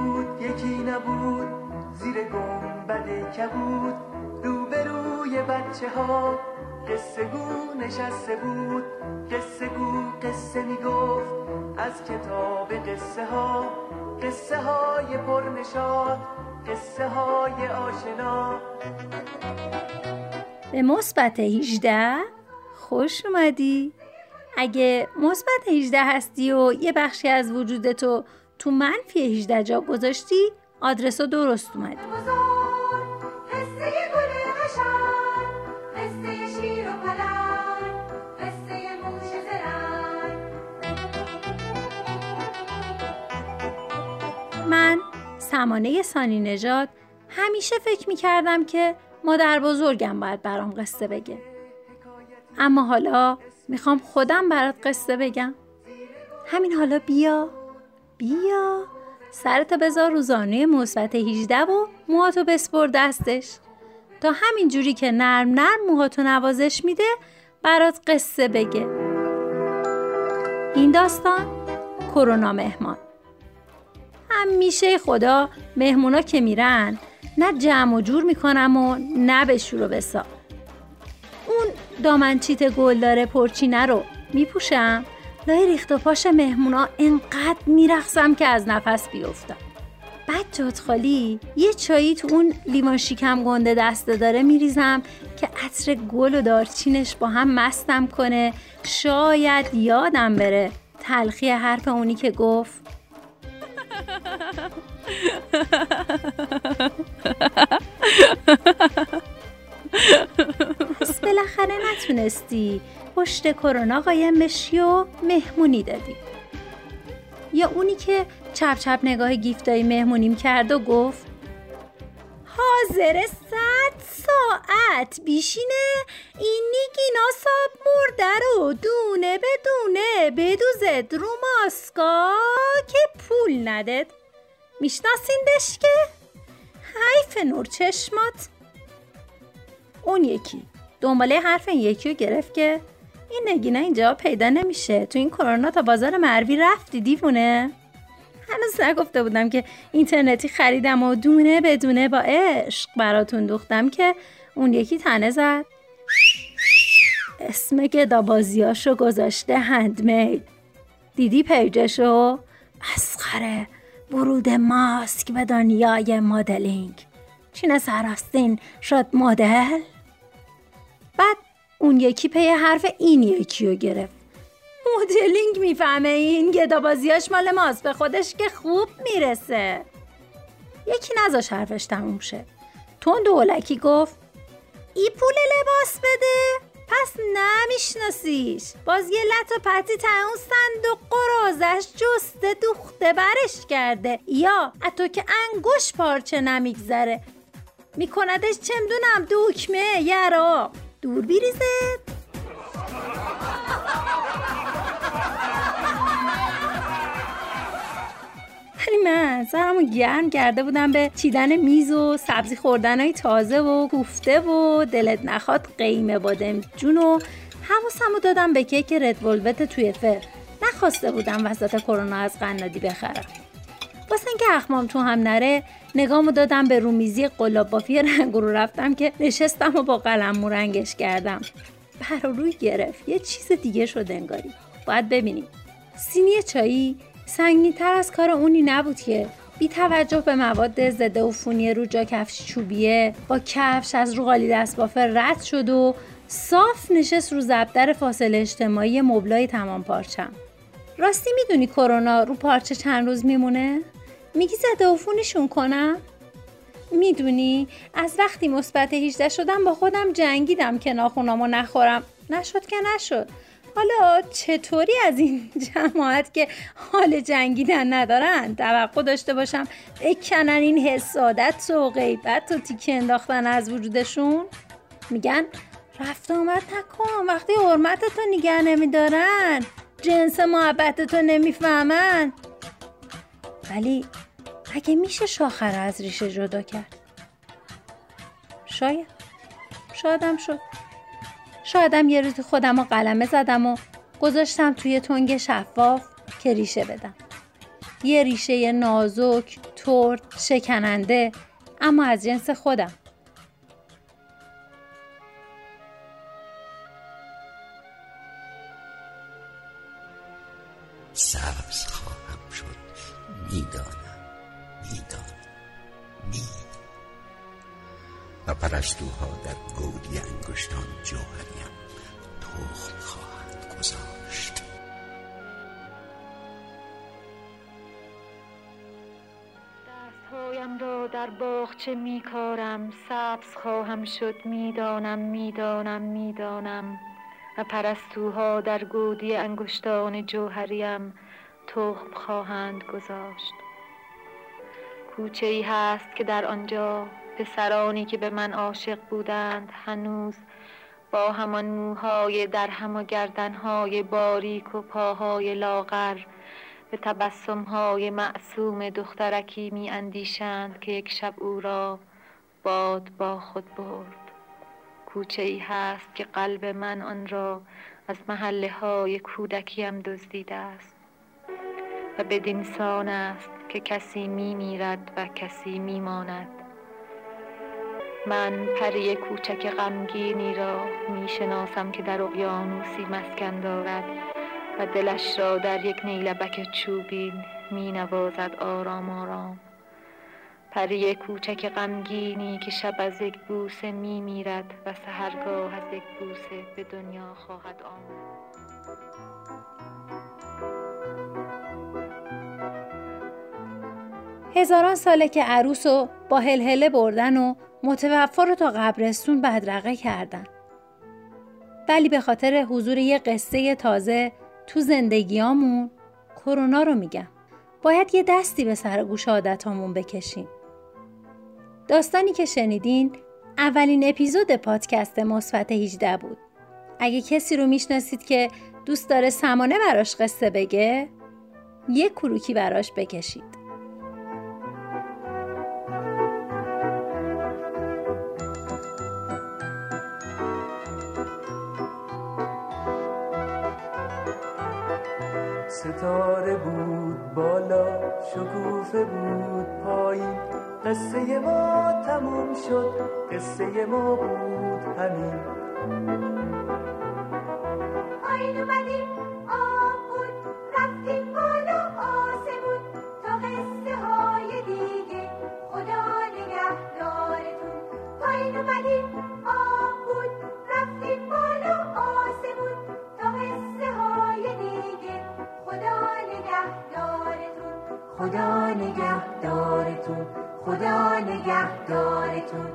بود یکی نبود. زیر گنبد کبود. روبروی بچه ها قصه گو نشسته بود. قصه گو قصه می‌گفت. از کتاب قصه ها قصه های پرنشاد قصه های آشنا. به مثبت 18 خوش اومدی. اگه مثبت 18 هستی و یه بخشی از وجودتو تو منفی 18 جا گذاشتی آدرس درست اومدی من سمانه سانی نژاد همیشه فکر می کردم که مادر بزرگم باید برام قصه بگه. اما حالا می‌خوام خودم برات قصه بگم. همین حالا بیا. بیا. سرتو بذار روزانه مثبت 18 و موهاتو بسپر دستش. تا همین جوری که نرم نرم موهاتو نوازش میده برات قصه بگه. این داستان کرونا مهمان. همیشه خدا مهمونا که میرن نه جمع و جور می‌کنم و نه به شور و بسا. اون دامنچیت گل داره پرچینه رو میپوشم؟ لای ریخت و پاش مهمونا انقدر میرخصم که از نفس بیفتم. بعد جات خالی یه چایی تو اون لیوان شیکم گنده دسته داره میریزم که عطر گل و دارچینش با هم مستم کنه. شاید یادم بره تلخی حرف اونی که گفت. نتونستی پشت کرونا قایم بشی و مهمونی دادی. یا اونی که چپ چپ نگاه گیفتای مهمونیم کرد و گفت حاضر صد ساعت بیشینه این نیگینا ساب مرده رو دونه به دونه بدوزد رو ماسکا که پول ندد میشناسیندش که؟ حیف نور چشمات. اون یکی. دنباله حرف این یکی رو گرفت که این نگینه اینجا پیدا نمیشه. تو این کرونا تا بازار مروی رفتی دیوونه؟ هنوز نگفته بودم که اینترنتی خریدم و دونه بدونه با عشق براتون دوختم که اون یکی تنه زد. اسم گدابازیاشو گذاشته هندمید دیدی پیجشو؟ مسخره. ورود ماسک به دنیای مدلینگ. چین سراستین شد مدل؟ بعد اون یکی پی حرف این یکی رو گرفت. مدلینگ می‌فهمه این گدابازیاش مال ماست به خودش که خوب می‌رسه. یکی نزاش حرفش تموم شه. تون دولکی گفت ای پول لباس بده پس نمیشناسیش. باز یه لط و پتی اون صندوق قرازش جسته دوخته برش کرده. یا اتو که انگوش پارچه نمیگذره. میکندش چمدونم دکمه یرا. دور بیریزه ولی من سرمو گرم کرده بودم به چیدن میز و سبزی خوردن های تازه و کوفته و دلت نخواد قیمه بادم جون و حواسمو دادم به کیک رد ولوت توی فر نخواسته بودم وسط کرونا از قنادی بخرم. واسه اینکه اخمام تو هم نره نگامو دادم به رومیزی قلاب بافی رنگ رو رفتم که نشستم و با قلم رنگش کردم. بر روی گرفت. یه چیز دیگه شد انگاری. باید ببینیم. سینی چایی سنگین تر از کار اونی نبود که. بی توجه به مواد ضد عفونی رو جا کفش چوبیه با کفش از رو قالی دست بافه رد شد و صاف نشست رو زبدر فاصله اجتماعی مبلای تمام پارچم. راستی می‌دونی کرونا رو پارچه چند روز میمونه؟ میگی زده عفونیشون کنم؟ می‌دونی از وقتی مثبت 18 شدم با خودم جنگیدم که ناخونامو نخورم. نشد که نشد. حالا چطوری از این جماعت که حال جنگیدن ندارن توقع داشته باشم بکنن این حسادت و غیبت و تیکه انداختن از وجودشون؟ میگن رفت آمد نکن وقتی حرمتتو نگه نمیدارن جنس محبتتو نمی‌فهمن. ولی اگه میشه شاخر از ریشه جدا کرد. شاید. شادم شد. شایدم یه روزی خودم رو قلمه زدم و گذاشتم توی تنگ شفاف که ریشه بدم. یه ریشه نازک، ترد، شکننده اما از جنس خودم. می‌دانم می‌دانم می‌دانم و پرستوها در گودی انگشتان جوهریم. تخم خواهند گذاشت. دستهایم را در باغچه میکارم؟ سبز خواهم شد. می‌دانم می‌دانم می‌دانم. و پرستوها در گودی انگشتان جوهریم. تخم خواهند گذاشت. کوچه ای هست که در آنجا پسرانی که به من عاشق بودند هنوز با همان موهای در هم و گردنهای باریک و پاهای لاغر به تبسمهای معصوم دخترکی می اندیشند که یک شب او را باد با خود برد. کوچه ای هست که قلب من آن را از محله های کودکیم دزدیده است. و بدین سان است که کسی می میرد و کسی می ماند من پری کوچک غمگینی را می شناسم که در اقیانوسی مسکن دارد و دلش را در یک نیلبک چوبین می نوازد آرام. آرام پری کوچک غمگینی که شب از یک بوسه می میرد و سهرگاه از یک بوسه به دنیا خواهد آمد. هزاران ساله که عروس رو با هلهله بردن و متوفا رو تا قبرستون بدرقه کردن. ولی به خاطر حضور یه قصه تازه تو زندگیامون کرونا رو میگم. باید یه دستی به سر گوش عادتامون بکشیم. داستانی که شنیدین اولین اپیزود پادکست مثبت 18 بود. اگه کسی رو می‌شناسید که دوست داره سمانه براش قصه بگه یه کروکی براش بکشید. ستاره بود بالا شکوفه بود پایین قصه ما تموم شد قصه ما بود همین. پایین اومدیم. خدا نگهدارتون خدا نگهدارتون